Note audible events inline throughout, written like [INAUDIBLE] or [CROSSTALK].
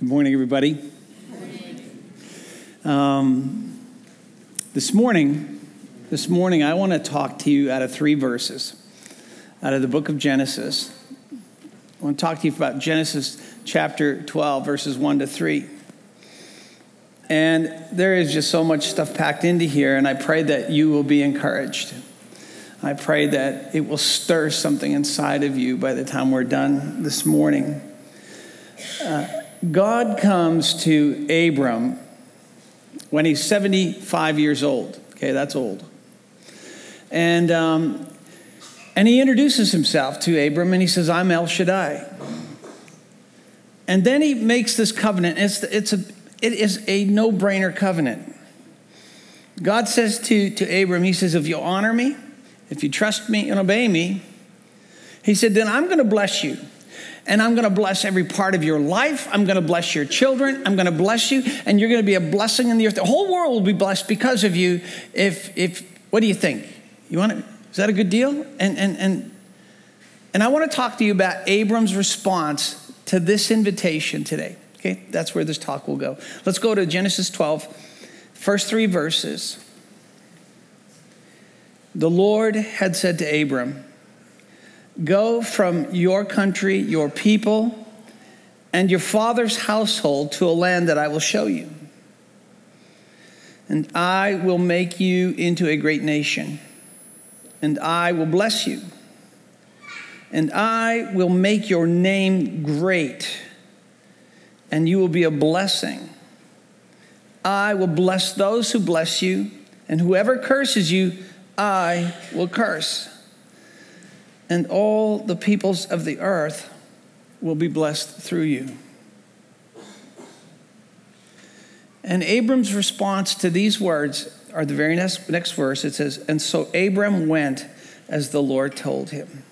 Good morning, everybody. Um, this morning, this morning, I want to talk to you out of three verses out of the book of Genesis. I want to talk to you about Genesis chapter 12, verses 1 to 3. And there is just so much stuff packed into here, and I pray that you will be encouraged. I pray that it will stir something inside of you by the time we're done this morning. Uh, God comes to Abram when he's 75 years old. Okay, that's old. And, um, and he introduces himself to Abram and he says, I'm El Shaddai. And then he makes this covenant. It's, it's a, it is a no brainer covenant. God says to, to Abram, He says, If you honor me, if you trust me and obey me, He said, then I'm going to bless you and I'm going to bless every part of your life. I'm going to bless your children. I'm going to bless you, and you're going to be a blessing in the earth. The whole world will be blessed because of you. If, if, what do you think? You want to, is that a good deal? And, and, and, and I want to talk to you about Abram's response to this invitation today. Okay, that's where this talk will go. Let's go to Genesis 12, first three verses. The Lord had said to Abram, Go from your country, your people, and your father's household to a land that I will show you. And I will make you into a great nation, and I will bless you, and I will make your name great, and you will be a blessing. I will bless those who bless you, and whoever curses you, I will curse and all the peoples of the earth will be blessed through you. And Abram's response to these words are the very next, next verse. It says, And so Abram went as the Lord told him.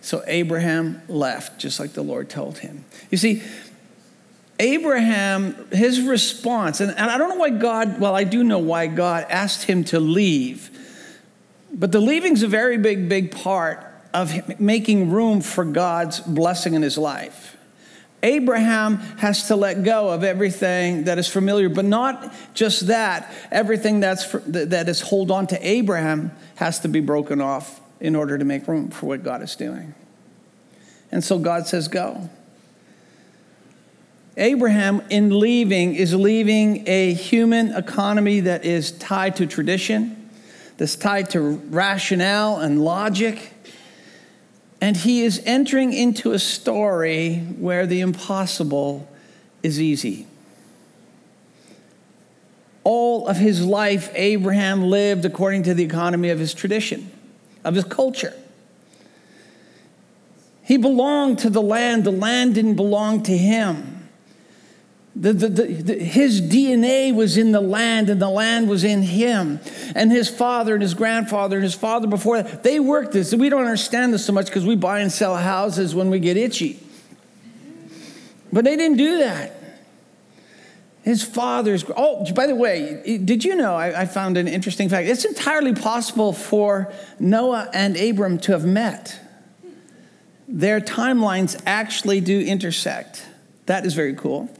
So Abraham left, just like the Lord told him. You see, Abraham, his response, and, and I don't know why God, well, I do know why God asked him to leave, but the leaving's a very big, big part of making room for God's blessing in his life. Abraham has to let go of everything that is familiar, but not just that. Everything that's for, that is hold on to Abraham has to be broken off in order to make room for what God is doing. And so God says, Go. Abraham, in leaving, is leaving a human economy that is tied to tradition, that's tied to rationale and logic and he is entering into a story where the impossible is easy. All of his life, Abraham lived according to the economy of his tradition, of his culture. He belonged to the land, the land didn't belong to him. The, the, the, his DNA was in the land, and the land was in him. And his father and his grandfather and his father before that, they worked this. We don't understand this so much because we buy and sell houses when we get itchy. But they didn't do that. His father's. Oh, by the way, did you know? I, I found an interesting fact. It's entirely possible for Noah and Abram to have met. Their timelines actually do intersect. That is very cool.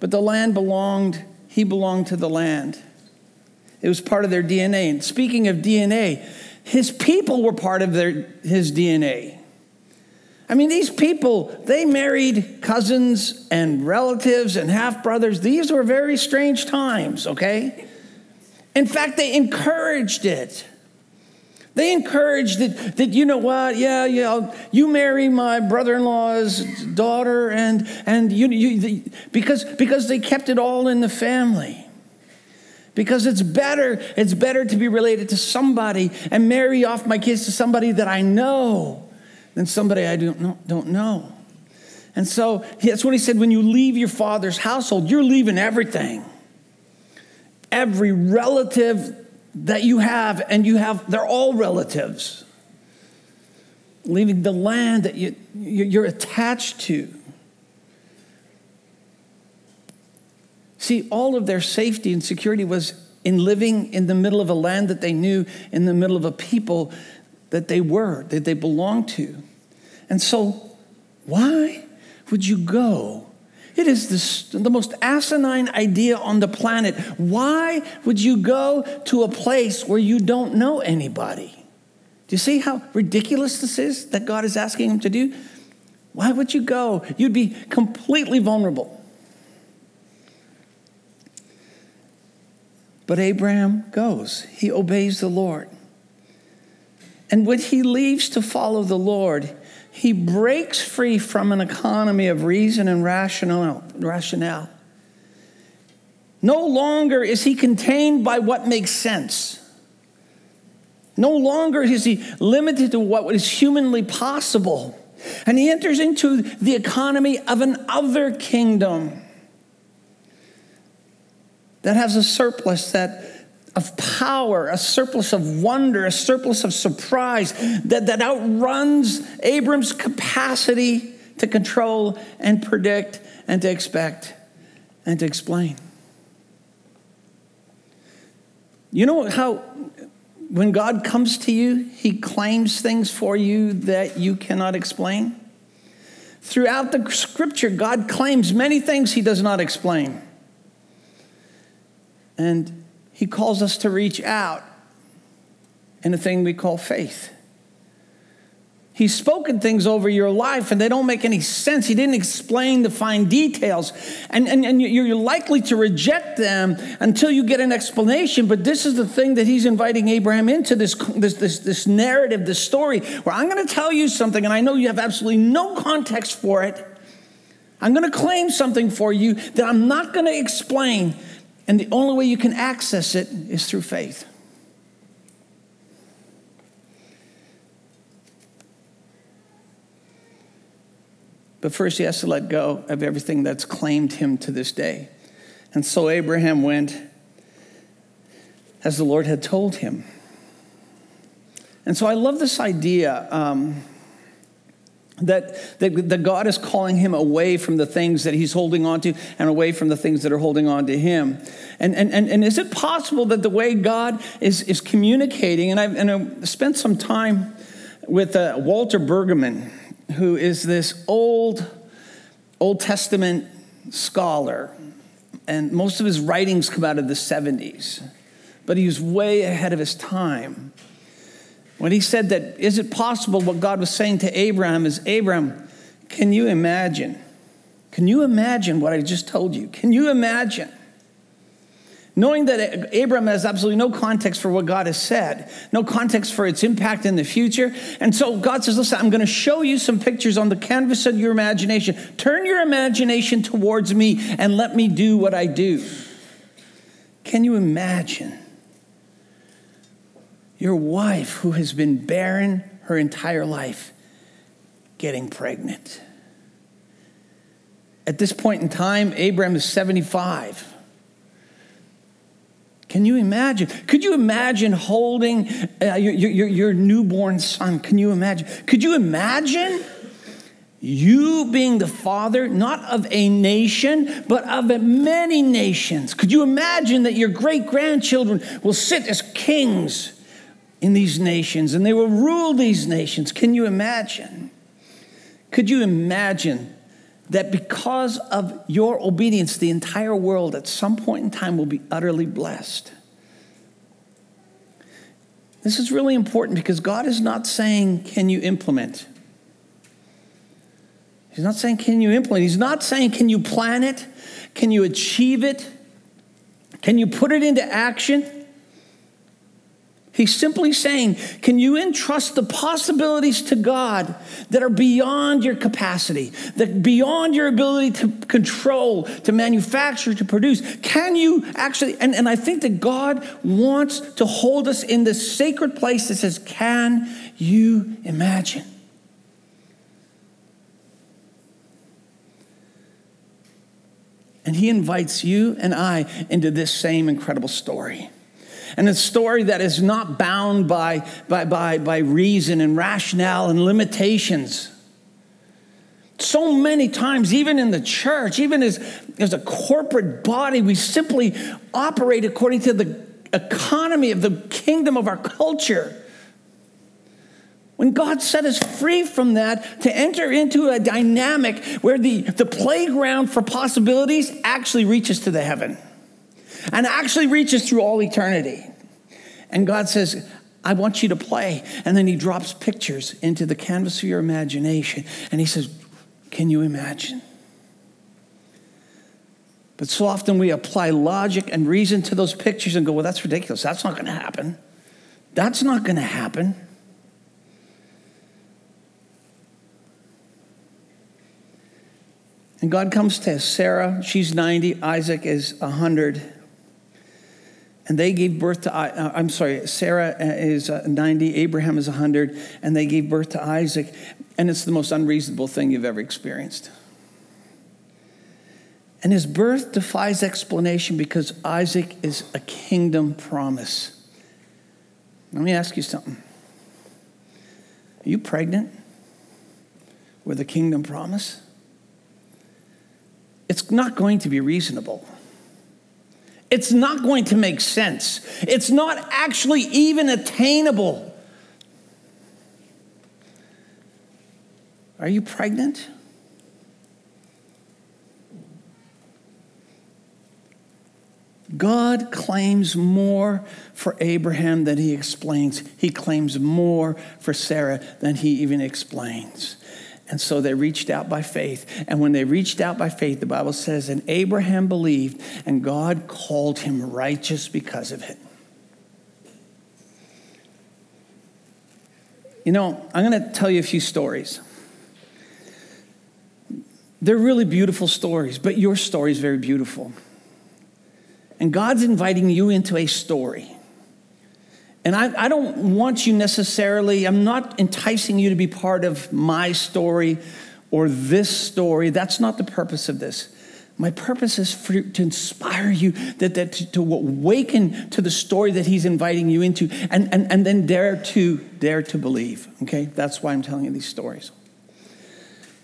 But the land belonged, he belonged to the land. It was part of their DNA. And speaking of DNA, his people were part of their, his DNA. I mean, these people, they married cousins and relatives and half brothers. These were very strange times, okay? In fact, they encouraged it. They encouraged that, that you know what, yeah, yeah, you marry my brother-in-law's daughter, and and you, you the, because because they kept it all in the family. Because it's better, it's better to be related to somebody and marry off my kids to somebody that I know than somebody I don't know. Don't know. And so that's what he said when you leave your father's household, you're leaving everything. Every relative that you have, and you have, they're all relatives. Leaving the land that you, you're attached to. See, all of their safety and security was in living in the middle of a land that they knew, in the middle of a people that they were, that they belonged to. And so, why would you go It is the most asinine idea on the planet. Why would you go to a place where you don't know anybody? Do you see how ridiculous this is that God is asking him to do? Why would you go? You'd be completely vulnerable. But Abraham goes, he obeys the Lord. And when he leaves to follow the Lord, he breaks free from an economy of reason and rationale. No longer is he contained by what makes sense. No longer is he limited to what is humanly possible. And he enters into the economy of an other kingdom that has a surplus that of power, a surplus of wonder, a surplus of surprise that, that outruns Abram's capacity to control and predict and to expect and to explain. You know how when God comes to you, he claims things for you that you cannot explain? Throughout the scripture, God claims many things he does not explain. And he calls us to reach out in a thing we call faith. He's spoken things over your life and they don't make any sense. He didn't explain the fine details. And, and, and you're likely to reject them until you get an explanation. But this is the thing that he's inviting Abraham into this, this, this, this narrative, this story, where I'm going to tell you something and I know you have absolutely no context for it. I'm going to claim something for you that I'm not going to explain. And the only way you can access it is through faith. But first, he has to let go of everything that's claimed him to this day. And so Abraham went as the Lord had told him. And so I love this idea. Um, that, that, that God is calling him away from the things that he's holding on to and away from the things that are holding on to him. And, and, and, and is it possible that the way God is, is communicating, and I've, and I've spent some time with uh, Walter Brueggemann, who is this old Old Testament scholar, and most of his writings come out of the 70s, but he was way ahead of his time. When he said that, is it possible what God was saying to Abraham is, Abraham, can you imagine? Can you imagine what I just told you? Can you imagine? Knowing that Abraham has absolutely no context for what God has said, no context for its impact in the future. And so God says, Listen, I'm going to show you some pictures on the canvas of your imagination. Turn your imagination towards me and let me do what I do. Can you imagine? Your wife, who has been barren her entire life, getting pregnant. At this point in time, Abraham is 75. Can you imagine? Could you imagine holding uh, your, your, your newborn son? Can you imagine? Could you imagine you being the father, not of a nation, but of many nations? Could you imagine that your great grandchildren will sit as kings? In these nations and they will rule these nations. Can you imagine? Could you imagine that because of your obedience, the entire world at some point in time will be utterly blessed? This is really important because God is not saying, Can you implement? He's not saying, Can you implement? He's not saying, Can you plan it? Can you achieve it? Can you put it into action? He's simply saying, Can you entrust the possibilities to God that are beyond your capacity, that beyond your ability to control, to manufacture, to produce? Can you actually? And, and I think that God wants to hold us in this sacred place that says, Can you imagine? And He invites you and I into this same incredible story and a story that is not bound by, by, by, by reason and rationale and limitations. So many times, even in the church, even as, as a corporate body, we simply operate according to the economy of the kingdom of our culture. When God set us free from that to enter into a dynamic where the, the playground for possibilities actually reaches to the heaven and actually reaches through all eternity. And God says, I want you to play. And then He drops pictures into the canvas of your imagination. And He says, Can you imagine? But so often we apply logic and reason to those pictures and go, Well, that's ridiculous. That's not going to happen. That's not going to happen. And God comes to Sarah, she's 90, Isaac is 100. And they gave birth to, uh, I'm sorry, Sarah is uh, 90, Abraham is 100, and they gave birth to Isaac. And it's the most unreasonable thing you've ever experienced. And his birth defies explanation because Isaac is a kingdom promise. Let me ask you something. Are you pregnant with a kingdom promise? it's not going to be reasonable. It's not going to make sense. It's not actually even attainable. Are you pregnant? God claims more for Abraham than he explains. He claims more for Sarah than he even explains. And so they reached out by faith. And when they reached out by faith, the Bible says, and Abraham believed, and God called him righteous because of it. You know, I'm going to tell you a few stories. They're really beautiful stories, but your story is very beautiful. And God's inviting you into a story. And I, I, don't want you necessarily, I'm not enticing you to be part of my story or this story. That's not the purpose of this. My purpose is for, to inspire you, that, that to, to, awaken to the story that he's inviting you into, and, and, and then dare to dare to believe. Okay, that's why I'm telling you these stories.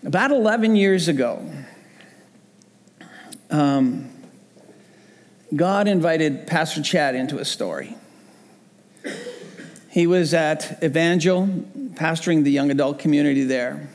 About 11 years ago, um, God invited Pastor Chad into a story. He was at Evangel, pastoring the young adult community there.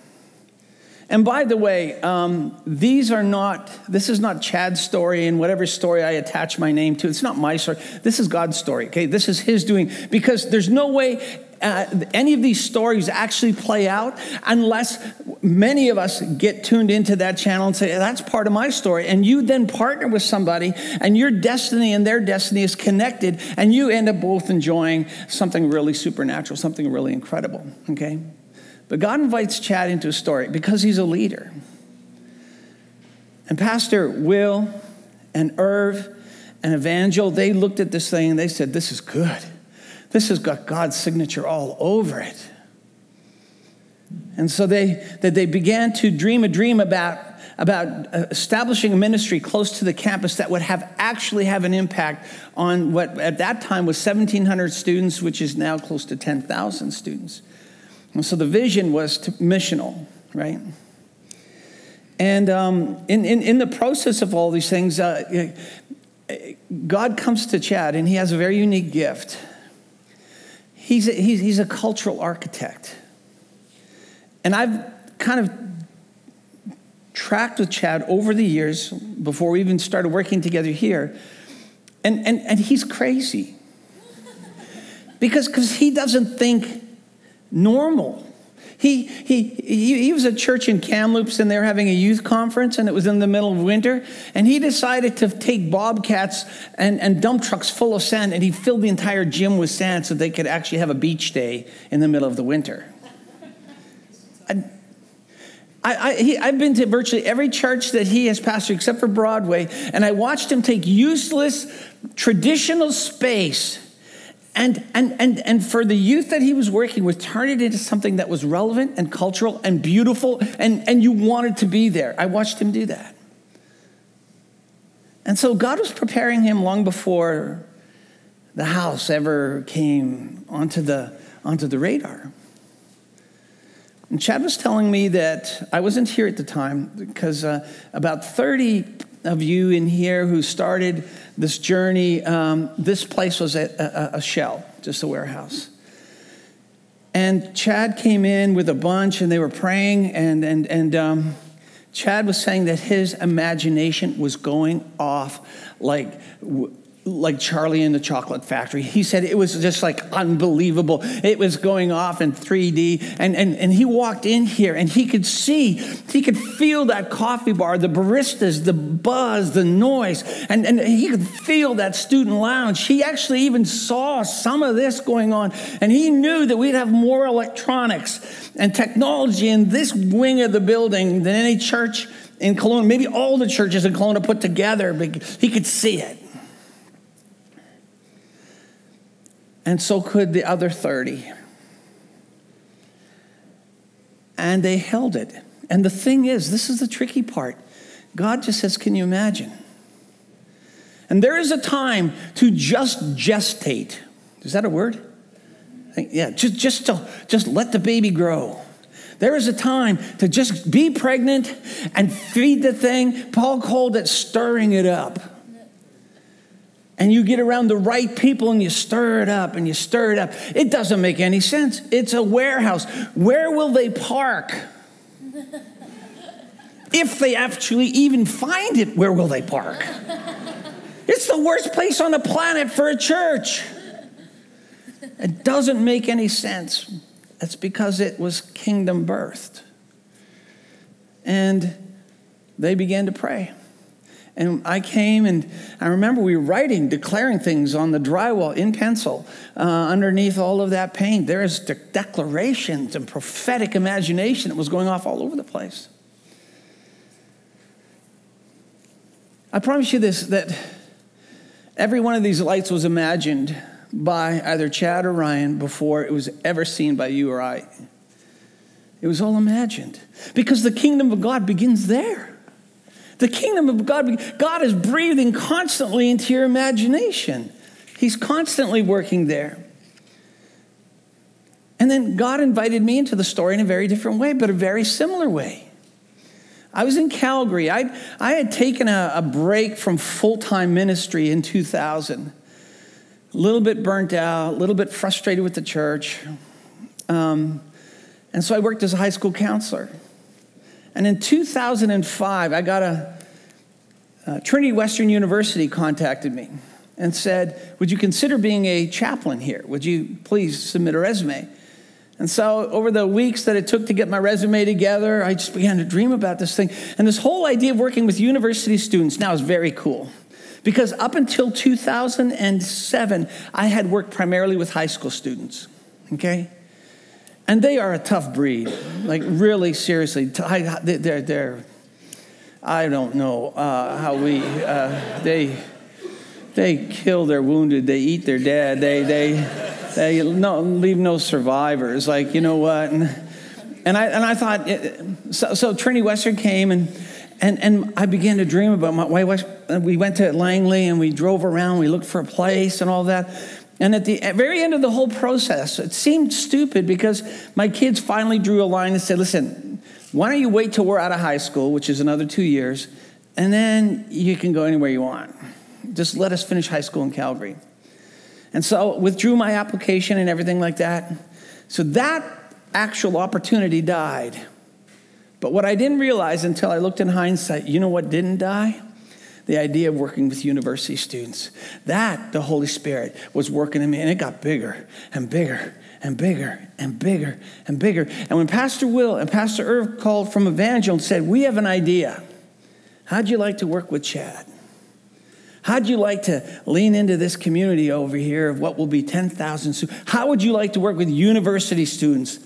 And by the way, um, these are not, this is not Chad's story and whatever story I attach my name to. It's not my story. This is God's story, okay? This is his doing because there's no way uh, any of these stories actually play out unless many of us get tuned into that channel and say, that's part of my story. And you then partner with somebody, and your destiny and their destiny is connected, and you end up both enjoying something really supernatural, something really incredible, okay? But God invites Chad into a story because he's a leader. And Pastor Will and Irv and Evangel, they looked at this thing and they said, This is good. This has got God's signature all over it. And so they, that they began to dream a dream about, about uh, establishing a ministry close to the campus that would have actually have an impact on what at that time was 1,700 students, which is now close to 10,000 students. And so the vision was to, missional, right? And um, in, in, in, the process of all these things, uh, God comes to Chad, and he has a very unique gift he's a, he's, he's a cultural architect. And I've kind of tracked with Chad over the years before we even started working together here. And, and, and he's crazy. Because cause he doesn't think normal. He, he, he, he was at church in Kamloops and they were having a youth conference and it was in the middle of winter. And he decided to take bobcats and, and dump trucks full of sand and he filled the entire gym with sand so they could actually have a beach day in the middle of the winter. I, I, I, have been to virtually every church that he has pastored except for Broadway, and I watched him take useless traditional space and, and, and, and for the youth that he was working with, turn it into something that was relevant and cultural and beautiful, and, and you wanted to be there. I watched him do that. And so God was preparing him long before the house ever came onto the, onto the radar. And Chad was telling me that I wasn't here at the time because uh, about 30 of you in here who started this journey, um, this place was a, a, a, shell, just a warehouse. And Chad came in with a bunch and they were praying, and, and, and um, Chad was saying that his imagination was going off like like Charlie in the Chocolate Factory. He said it was just like unbelievable. It was going off in 3D. And, and, and he walked in here and he could see, he could feel that coffee bar, the baristas, the buzz, the noise, and, and he could feel that student lounge. He actually even saw some of this going on. And he knew that we'd have more electronics and technology in this wing of the building than any church in Kelowna, maybe all the churches in Kelowna put together. He could see it. And so could the other 30. And they held it. And the thing is, this is the tricky part. God just says, Can you imagine? And there is a time to just gestate. Is that a word? Yeah, just, just, to, just let the baby grow. There is a time to just be pregnant and feed the thing. Paul called it stirring it up and you get around the right people and you stir it up and you stir it up. It doesn't make any sense. It's a warehouse. Where will they park? [LAUGHS] if they actually even find it, where will they park? [LAUGHS] It's the worst place on the planet for a church. It doesn't make any sense. That's because it was kingdom birthed. And they began to pray. And I came and I remember we were writing, declaring things on the drywall in pencil uh, underneath all of that paint. There is de- declarations and prophetic imagination that was going off all over the place. I promise you this that every one of these lights was imagined by either Chad or Ryan before it was ever seen by you or I. It was all imagined because the kingdom of God begins there. The kingdom of God, God is breathing constantly into your imagination. He's constantly working there. And then God invited me into the story in a very different way, but a very similar way. I was in Calgary. I, I had taken a, a break from full time ministry in 2000. A little bit burnt out, a little bit frustrated with the church. Um, and so I worked as a high school counselor. And in 2005, I got a, uh, Trinity Western University contacted me and said, Would you consider being a chaplain here? Would you please submit a resume? And so, over the weeks that it took to get my resume together, I just began to dream about this thing. And this whole idea of working with university students now is very cool. Because up until 2007, I had worked primarily with high school students, okay? And they are a tough breed, like really seriously. They're, they're I don't know uh, how we, uh, they, they kill their wounded, they eat their dead, they, they, they no, leave no survivors. Like, you know what? And, and, I, and I thought, so, so Trinity Western came and, and, and I began to dream about my wife. We went to Langley and we drove around, we looked for a place and all that. And at the very end of the whole process, it seemed stupid because my kids finally drew a line and said, listen, why don't you wait till we're out of high school, which is another two years, and then you can go anywhere you want. Just let us finish high school in Calgary. And so withdrew my application and everything like that. So that actual opportunity died. But what I didn't realize until I looked in hindsight, you know what didn't die? The idea of working with university students. That the Holy Spirit was working in me, and it got bigger and bigger and bigger and bigger and bigger. And when Pastor Will and Pastor Irv called from Evangel and said, We have an idea. How'd you like to work with Chad? How'd you like to lean into this community over here of what will be 10,000 students? How would you like to work with university students?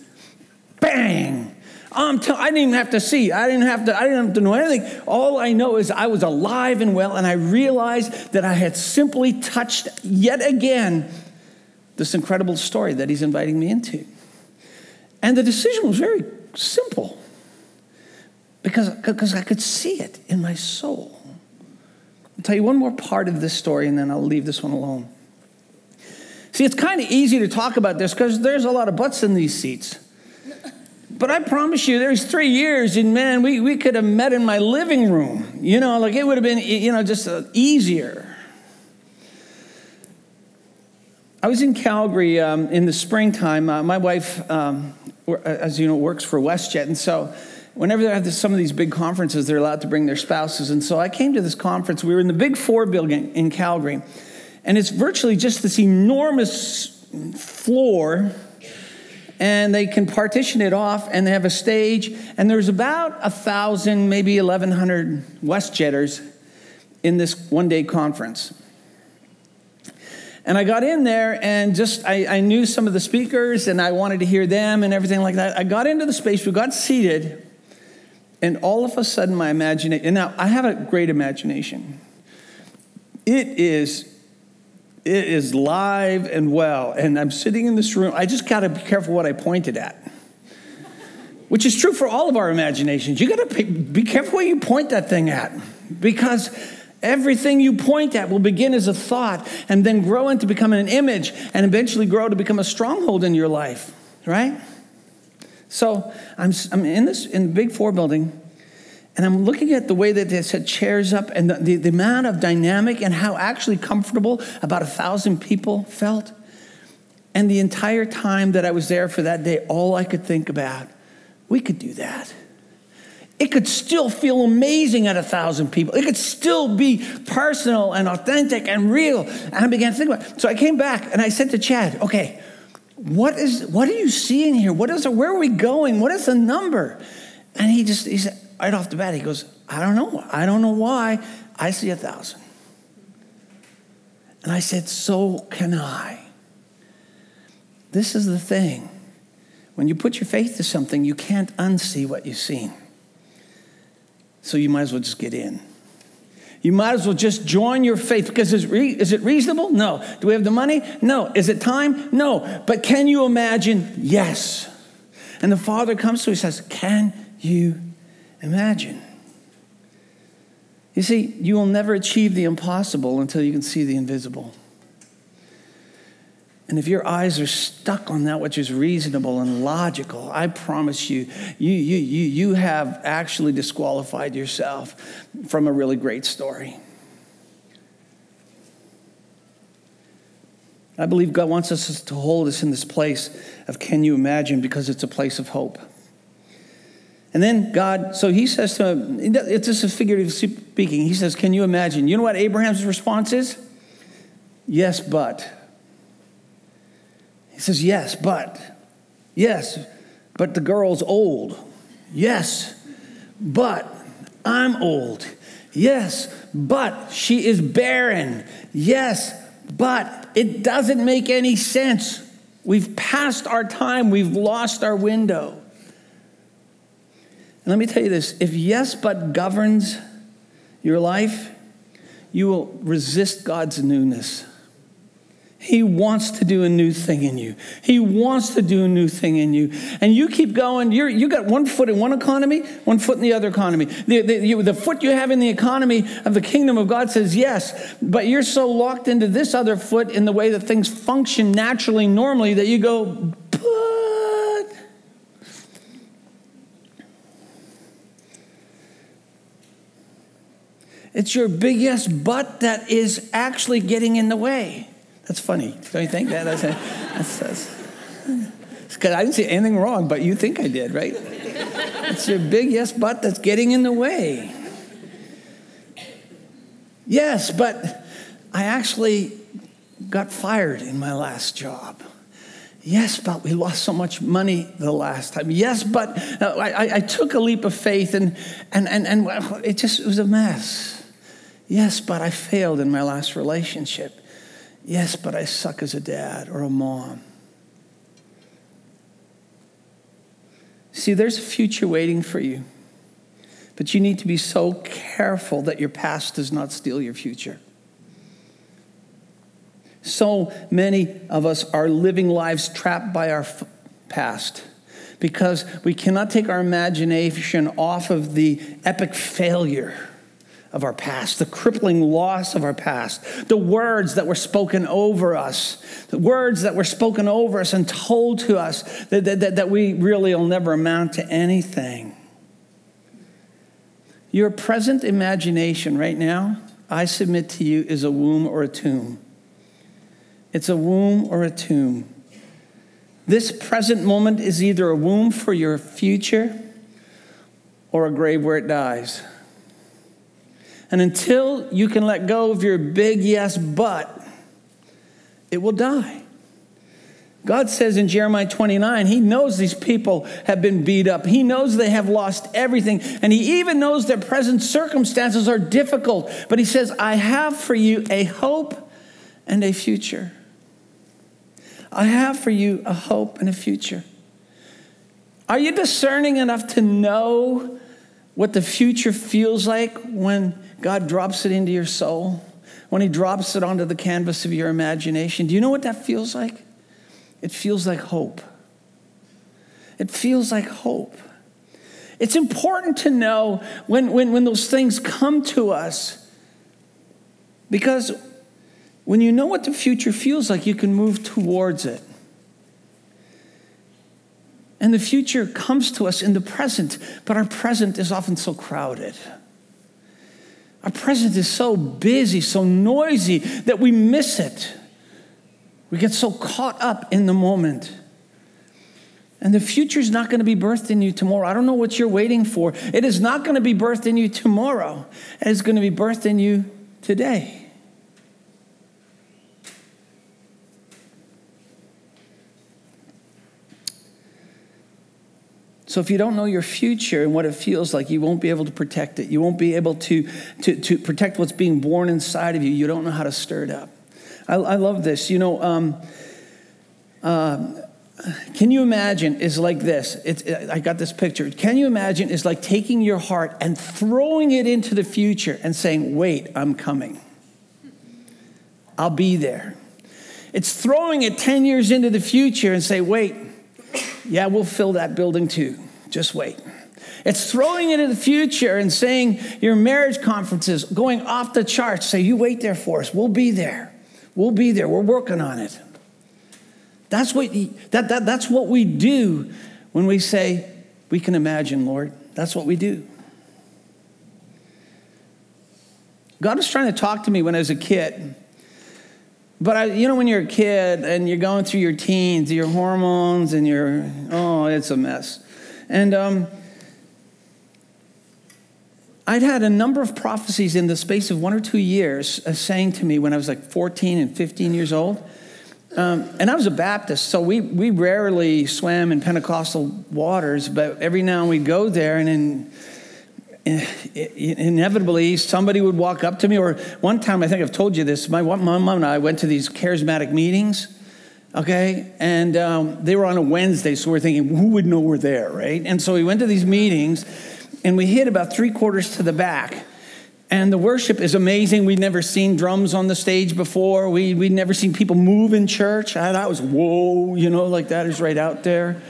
Bang! I'm t- I didn't even have to see. I didn't have to. I didn't have to know anything. All I know is I was alive and well, and I realized that I had simply touched yet again this incredible story that he's inviting me into. And the decision was very simple because, because I could see it in my soul. I'll tell you one more part of this story, and then I'll leave this one alone. See, it's kind of easy to talk about this because there's a lot of butts in these seats. But I promise you, there's three years, and man, we, we could have met in my living room. You know, like it would have been, you know, just uh, easier. I was in Calgary um, in the springtime. Uh, my wife, um, as you know, works for WestJet, and so whenever they have this, some of these big conferences, they're allowed to bring their spouses. And so I came to this conference. We were in the Big Four building in Calgary, and it's virtually just this enormous floor. And they can partition it off, and they have a stage. And there's about a thousand, maybe 1,100 West WestJetters in this one day conference. And I got in there and just, I, I, knew some of the speakers and I wanted to hear them and everything like that. I got into the space, we got seated, and all of a sudden, my imagination, now I have a great imagination. It is it is live and well. And I'm sitting in this room. I just got to be careful what I pointed at, which is true for all of our imaginations. You got to be careful what you point that thing at because everything you point at will begin as a thought and then grow into becoming an image and eventually grow to become a stronghold in your life, right? So I'm, I'm in this in the big four building, and I'm looking at the way that they set chairs up and the, the, the amount of dynamic and how actually comfortable about a thousand people felt. And the entire time that I was there for that day, all I could think about, we could do that. It could still feel amazing at a thousand people. It could still be personal and authentic and real. And I began to think about it. So I came back and I said to Chad, okay, what is what are you seeing here? What is where are we going? What is the number? And he just he said right off the bat, he goes, I don't know. I don't know why. I see a thousand. And I said, So can I. This is the thing. When you put your faith to something, you can't unsee what you've seen. So you might as well just get in. You might as well just join your faith because is, re- is it reasonable? No. Do we have the money? No. Is it time? No. But can you imagine? Yes. And the Father comes to him and says, Can you imagine? You see, you will never achieve the impossible until you can see the invisible. And if your eyes are stuck on that which is reasonable and logical, I promise you, you, you, you, you have actually disqualified yourself from a really great story. I believe God wants us to hold us in this place of can you imagine because it's a place of hope. And then God, so he says to him, it's just a figurative speaking. He says, Can you imagine? You know what Abraham's response is? Yes, but. He says, Yes, but. Yes, but the girl's old. Yes, but I'm old. Yes, but she is barren. Yes, but it doesn't make any sense. We've passed our time, we've lost our window. And let me tell you this if yes, but governs your life, you will resist God's newness. He wants to do a new thing in you. He wants to do a new thing in you. And you keep going. You're, you got one foot in one economy, one foot in the other economy. The, the, you, the foot you have in the economy of the kingdom of God says yes, but you're so locked into this other foot in the way that things function naturally, normally, that you go, It's your big yes, but that is actually getting in the way. That's funny. Don't you think that? That's, that's, that's, because I didn't see anything wrong, but you think I did, right? It's your big yes, but that's getting in the way. Yes, but I actually got fired in my last job. Yes, but we lost so much money the last time. Yes, but uh, I, I, took a leap of faith and, and, and, and it just it was a mess. Yes, but I failed in my last relationship. Yes, but I suck as a dad or a mom. See, there's a future waiting for you. But you need to be so careful that your past does not steal your future. So many of us are living lives trapped by our f- past because we cannot take our imagination off of the epic failure of our past, the crippling loss of our past, the words that were spoken over us, the words that were spoken over us and told to us that, that, that we really will never amount to anything. Your present imagination right now, I submit to you, is a womb or a tomb. it's a womb or a tomb. This present moment is either a womb for your future or a grave where it dies. And until you can let go of your big yes, but, it will die. God says in Jeremiah 29, He knows these people have been beat up. He knows they have lost everything. And He even knows their present circumstances are difficult. But He says, I have for you a hope and a future. I have for you a hope and a future. Are you discerning enough to know what the future feels like when God drops it into your soul? When He drops it onto the canvas of your imagination? Do you know what that feels like? It feels like hope. It feels like hope. It's important to know when, when, when those things come to us because when you know what the future feels like, you can move towards it. And the future comes to us in the present, but our present is often so crowded. Our present is so busy, so noisy that we miss it. We get so caught up in the moment. And the future is not going to be birthed in you tomorrow. I don't know what you're waiting for. It is not going to be birthed in you tomorrow. It is going to be birthed in you today. So if you don't know your future and what it feels like, you won't be able to protect it. You won't be able to, to, to protect what's being born inside of you. You don't know how to stir it up. I, I love this. You know, um, uh, can you imagine is like this it's, i got this picture can you imagine is like taking your heart and throwing it into the future and saying wait i'm coming i'll be there it's throwing it 10 years into the future and say wait yeah we'll fill that building too just wait. It's throwing it in the future and saying your marriage conferences going off the charts. Say, you wait there for us. We'll be there. We'll be there. We're working on it. That's what, that, that, that's what we do when we say, we can imagine, Lord. That's what we do. God was trying to talk to me when I was a kid. But I, you know, when you're a kid and you're going through your teens, your hormones, and your, oh, it's a mess. And um, I'd had a number of prophecies in the space of one or two years uh, saying to me when I was like 14 and 15 years old. Um, and I was a Baptist, so we, we rarely swam in Pentecostal waters, but every now and we'd go there, and then inevitably somebody would walk up to me. Or one time, I think I've told you this, my mom and I went to these charismatic meetings okay? And um, they were on a Wednesday, so we're thinking, who would know we're there, right? And so we went to these meetings, and we hit about three quarters to the back. And the worship is amazing. We'd never seen drums on the stage before. We, we'd never seen people move in church. I, that was, whoa, you know, like that is right out there.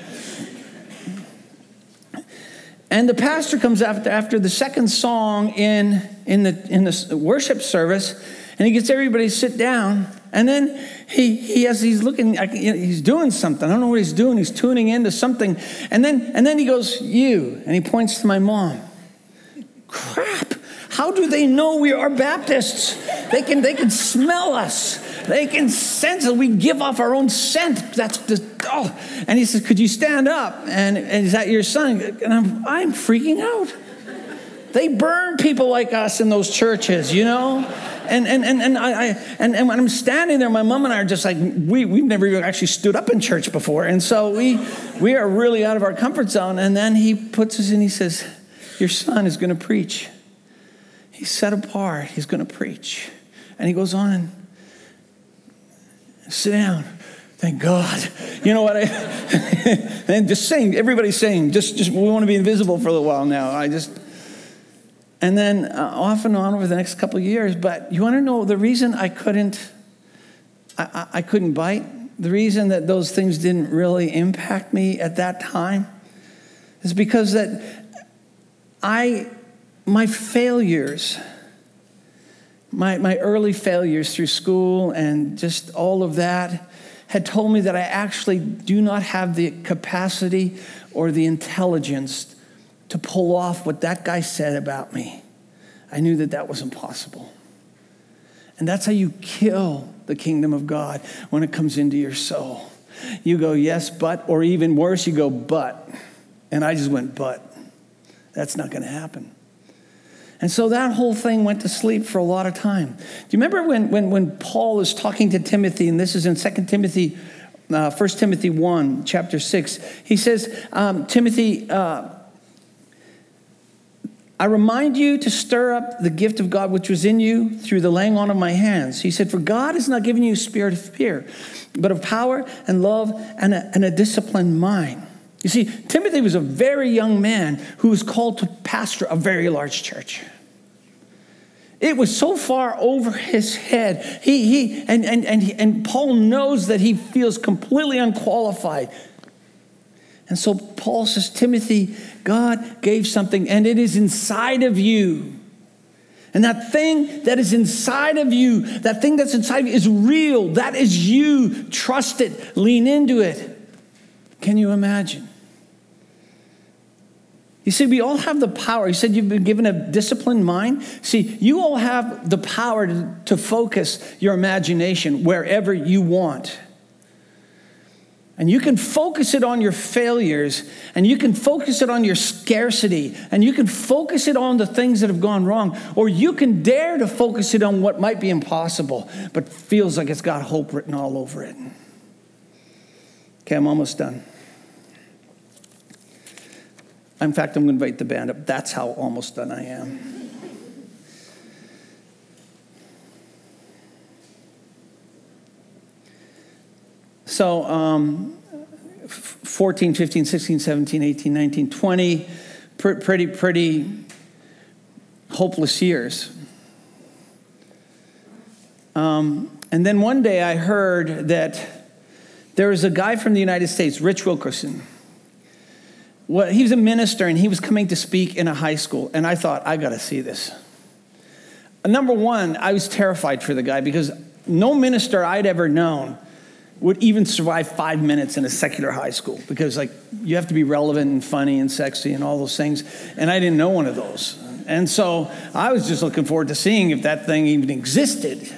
And the pastor comes after, after the second song in, in, the, in the worship service, and he gets everybody to sit down. And then he, he has, he's looking, he's doing something. I don't know what he's doing. He's tuning into something. And then, and then he goes, You. And he points to my mom. Crap. How do they know we are Baptists? They can, they can smell us. They can sense it. We give off our own scent. That's just, oh. And he says, Could you stand up? And, and is that your son? And I'm, I'm freaking out. They burn people like us in those churches, you know? and and and and I, I and, and when I'm standing there, my mom and I are just like we we've never even actually stood up in church before, and so we we are really out of our comfort zone. And then he puts us in. He says, "Your son is going to preach. He's set apart. He's going to preach." And he goes on. Sit down. Thank God. You know what? I, [LAUGHS] and just saying, everybody's saying, just, just we want to be invisible for a little while now. I just, and then uh, off and on over the next couple years. But you want to know the reason I couldn't, I, I couldn't bite, the reason that those things didn't really impact me at that time is because that I, my failures, my, my early failures through school and just all of that had told me that I actually do not have the capacity or the intelligence to pull off what that guy said about me. I knew that that was impossible. And that's how you kill the kingdom of God when it comes into your soul. You go, yes, but, or even worse, you go, but. And I just went, but. That's not going to happen. And so that whole thing went to sleep for a lot of time. Do you remember when, when, when Paul is talking to Timothy, and this is in 2 Timothy, uh, 1 Timothy 1, chapter 6, he says, um, Timothy, uh, I remind you to stir up the gift of God which was in you through the laying on of my hands. He said, For God has not given you a spirit of fear, but of power and love and a, and a disciplined mind. You see, Timothy was a very young man who was called to pastor a very large church. It was so far over his head. He, he, and, and, and, and Paul knows that he feels completely unqualified. And so Paul says, Timothy, God gave something, and it is inside of you. And that thing that is inside of you, that thing that's inside of you is real. That is you. Trust it, lean into it. Can you imagine? You see, we all have the power. You said you've been given a disciplined mind. See, you all have the power to, to focus your imagination wherever you want. And you can focus it on your failures, and you can focus it on your scarcity, and you can focus it on the things that have gone wrong, or you can dare to focus it on what might be impossible, but feels like it's got hope written all over it. Okay, I'm almost done. In fact, I'm going to invite the band up. That's how almost done I am. So, um, 14, 15, 16, 17, 18, 19, 20, pretty, pretty hopeless years. Um, and then one day I heard that there was a guy from the United States, Rich Wilkerson well, he was a minister and he was coming to speak in a high school. And I thought, I got to see this. Number one, I was terrified for the guy because no minister I'd ever known would even survive five minutes in a secular high school because, like, you have to be relevant and funny and sexy and all those things. And I didn't know one of those. And so I was just looking forward to seeing if that thing even existed.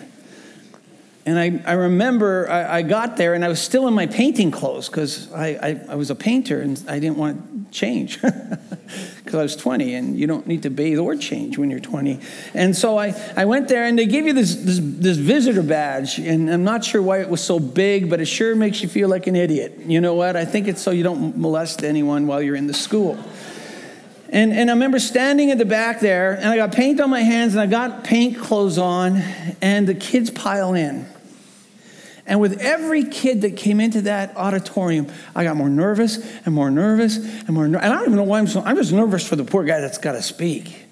And I, I remember I, I, got there and I was still in my painting clothes because I, I, I, was a painter and I didn't want to change [LAUGHS] because I was 20 and you don't need to bathe or change when you're 20. And so I, I went there and they give you this, this, this visitor badge. And I'm not sure why it was so big, but it sure makes you feel like an idiot. You know what? I think it's so you don't molest anyone while you're in the school. And, and I remember standing at the back there, and I got paint on my hands, and I got paint clothes on, and the kids pile in. And with every kid that came into that auditorium, I got more nervous and more nervous and more nervous. And I don't even know why I'm so, I'm just nervous for the poor guy that's got to speak.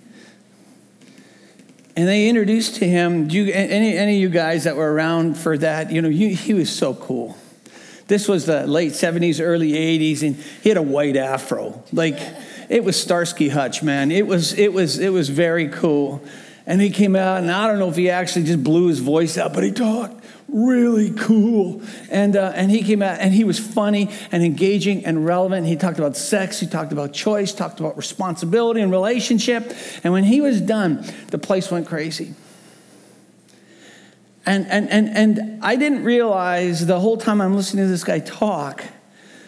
And they introduced to him, you, any, any of you guys that were around for that, you know, you, he was so cool. This was the late 70s, early 80s, and he had a white afro. Like, it was Starsky Hutch, man. It was, it was, it was very cool. And he came out, and I don't know if he actually just blew his voice out, but he talked really cool. And, uh, and he came out and he was funny and engaging and relevant. He talked about sex, he talked about choice, talked about responsibility and relationship. And when he was done, the place went crazy. And, and, and, and I didn't realize the whole time I'm listening to this guy talk,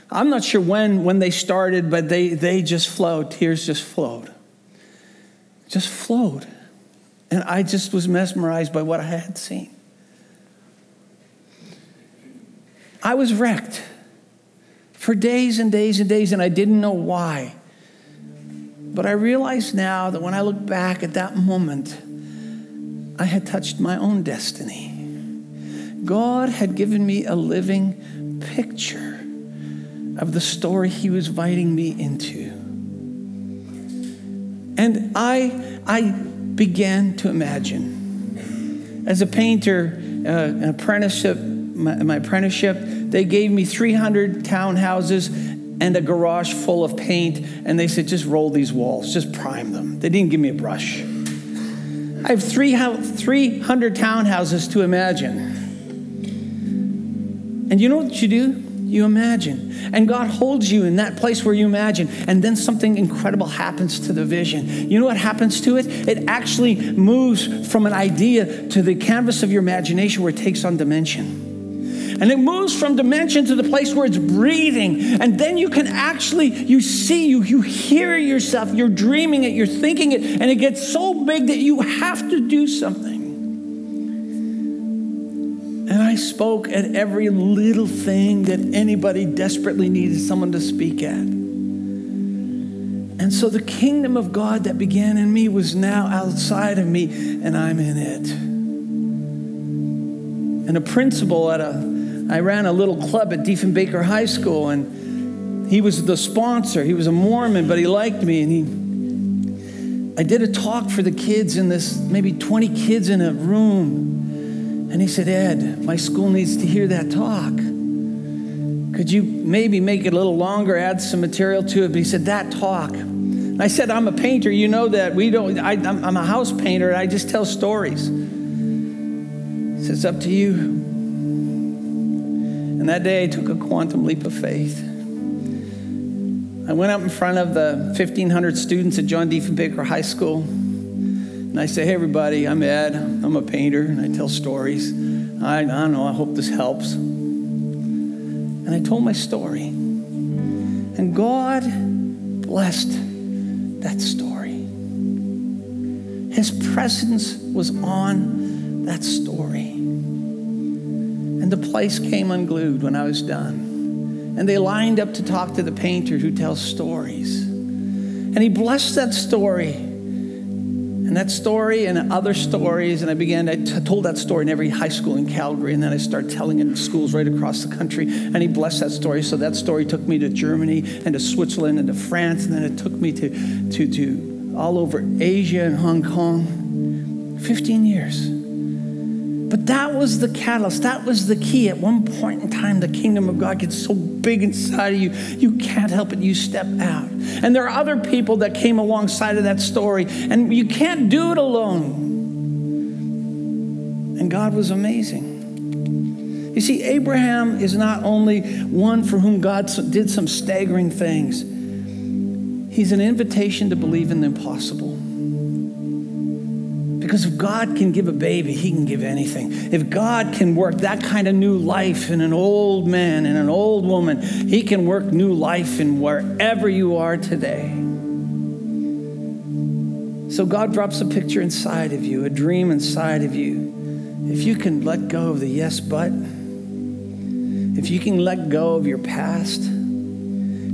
I'm not sure when, when they started, but they, they just flowed. Tears just flowed. Just flowed. And I just was mesmerized by what I had seen. I was wrecked for days and days and days, and I didn't know why. But I realize now that when I look back at that moment, I had touched my own destiny. God had given me a living picture of the story He was inviting me into. And I, I began to imagine. As a painter, uh, an apprenticeship, my, my apprenticeship, they gave me 300 townhouses and a garage full of paint, and they said, just roll these walls, just prime them. They didn't give me a brush. I have 300 townhouses to imagine. And you know what you do? you imagine. And God holds you in that place where you imagine, and then something incredible happens to the vision. You know what happens to it? It actually moves from an idea to the canvas of your imagination where it takes on dimension. And it moves from dimension to the place where it's breathing. And then you can actually, you see, you, you hear yourself, you're dreaming it, you're thinking it, and it gets so big that you have to do something. And I spoke at every little thing that anybody desperately needed someone to speak at. And so the kingdom of God that began in me was now outside of me, and I'm in it. And a principal at a, I ran a little club at Diefenbaker High School, and he was the sponsor. He was a Mormon, but he liked me, and he, I did a talk for the kids in this, maybe 20 kids in a room. And he said, Ed, my school needs to hear that talk. Could you maybe make it a little longer, add some material to it? But he said, that talk. And I said, I'm a painter. You know that. We don't, I, am a house painter. I just tell stories. He said, it's up to you. And that day I took a quantum leap of faith. I went up in front of the 1,500 students at John Diefenbaker High School. And I say, hey, everybody, I'm Ed. I'm a painter, and I tell stories. I, I don't know, I hope this helps. And I told my story. And God blessed that story. His presence was on that story. And the place came unglued when I was done. And they lined up to talk to the painter who tells stories. And he blessed that story and that story and other stories, and I began, I t- told that story in every high school in Calgary, and then I started telling it in schools right across the country. And he blessed that story. So that story took me to Germany and to Switzerland and to France, and then it took me to, to, to all over Asia and Hong Kong. 15 years. But that was the catalyst. That was the key. At one point in time, the kingdom of God gets so big inside of you, you can't help it. You step out. And there are other people that came alongside of that story, and you can't do it alone. And God was amazing. You see, Abraham is not only one for whom God did some staggering things, he's an invitation to believe in the impossible. Because if God can give a baby, He can give anything. If God can work that kind of new life in an old man and an old woman, He can work new life in wherever you are today. So God drops a picture inside of you, a dream inside of you. If you can let go of the yes, but, if you can let go of your past,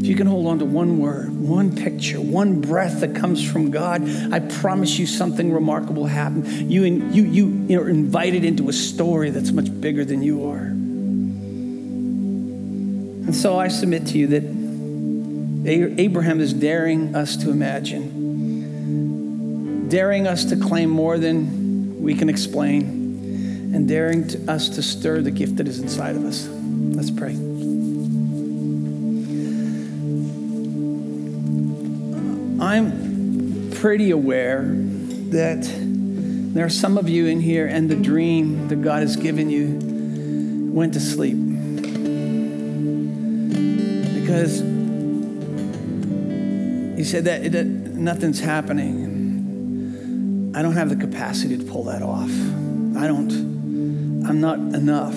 if you can hold on to one word, one picture, one breath that comes from God, I promise you something remarkable will happen. You, you, you, you are invited into a story that's much bigger than you are. And so I submit to you that Abraham is daring us to imagine, daring us to claim more than we can explain, and daring to us to stir the gift that is inside of us. Let's pray. I'm pretty aware that there are some of you in here, and the dream that God has given you went to sleep. Because you said that, that uh, nothing's happening. I don't have the capacity to pull that off. I don't, I'm not enough.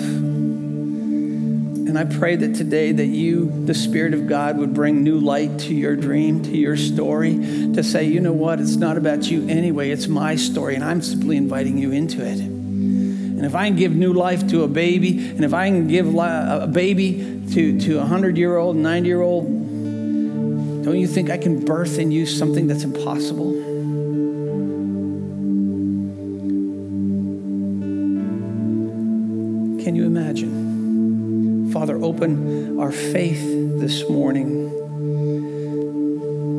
And I pray that today that you, the Spirit of God, would bring new light to your dream, to your story, to say, you know what, it's not about you anyway, it's my story, and I'm simply inviting you into it. And if I can give new life to a baby, and if I can give a baby to, to a 100 year old, 90 year old, don't you think I can birth in you something that's impossible? Open our faith this morning.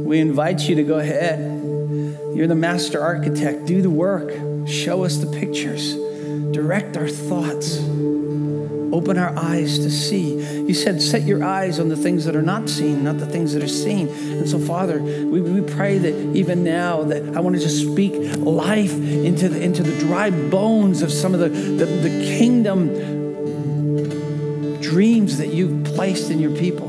We invite you to go ahead. You're the master architect. Do the work. Show us the pictures. Direct our thoughts. Open our eyes to see. You said, set your eyes on the things that are not seen, not the things that are seen. And so, Father, we, we pray that even now that I want to just speak life into the, into the dry bones of some of the, the, the kingdom dreams that you've placed in your people.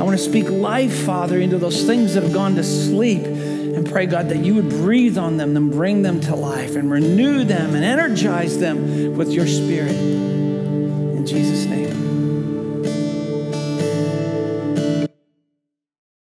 I want to speak life, Father, into those things that have gone to sleep and pray, God, that you would breathe on them and bring them to life and renew them and energize them with your spirit. In Jesus' name.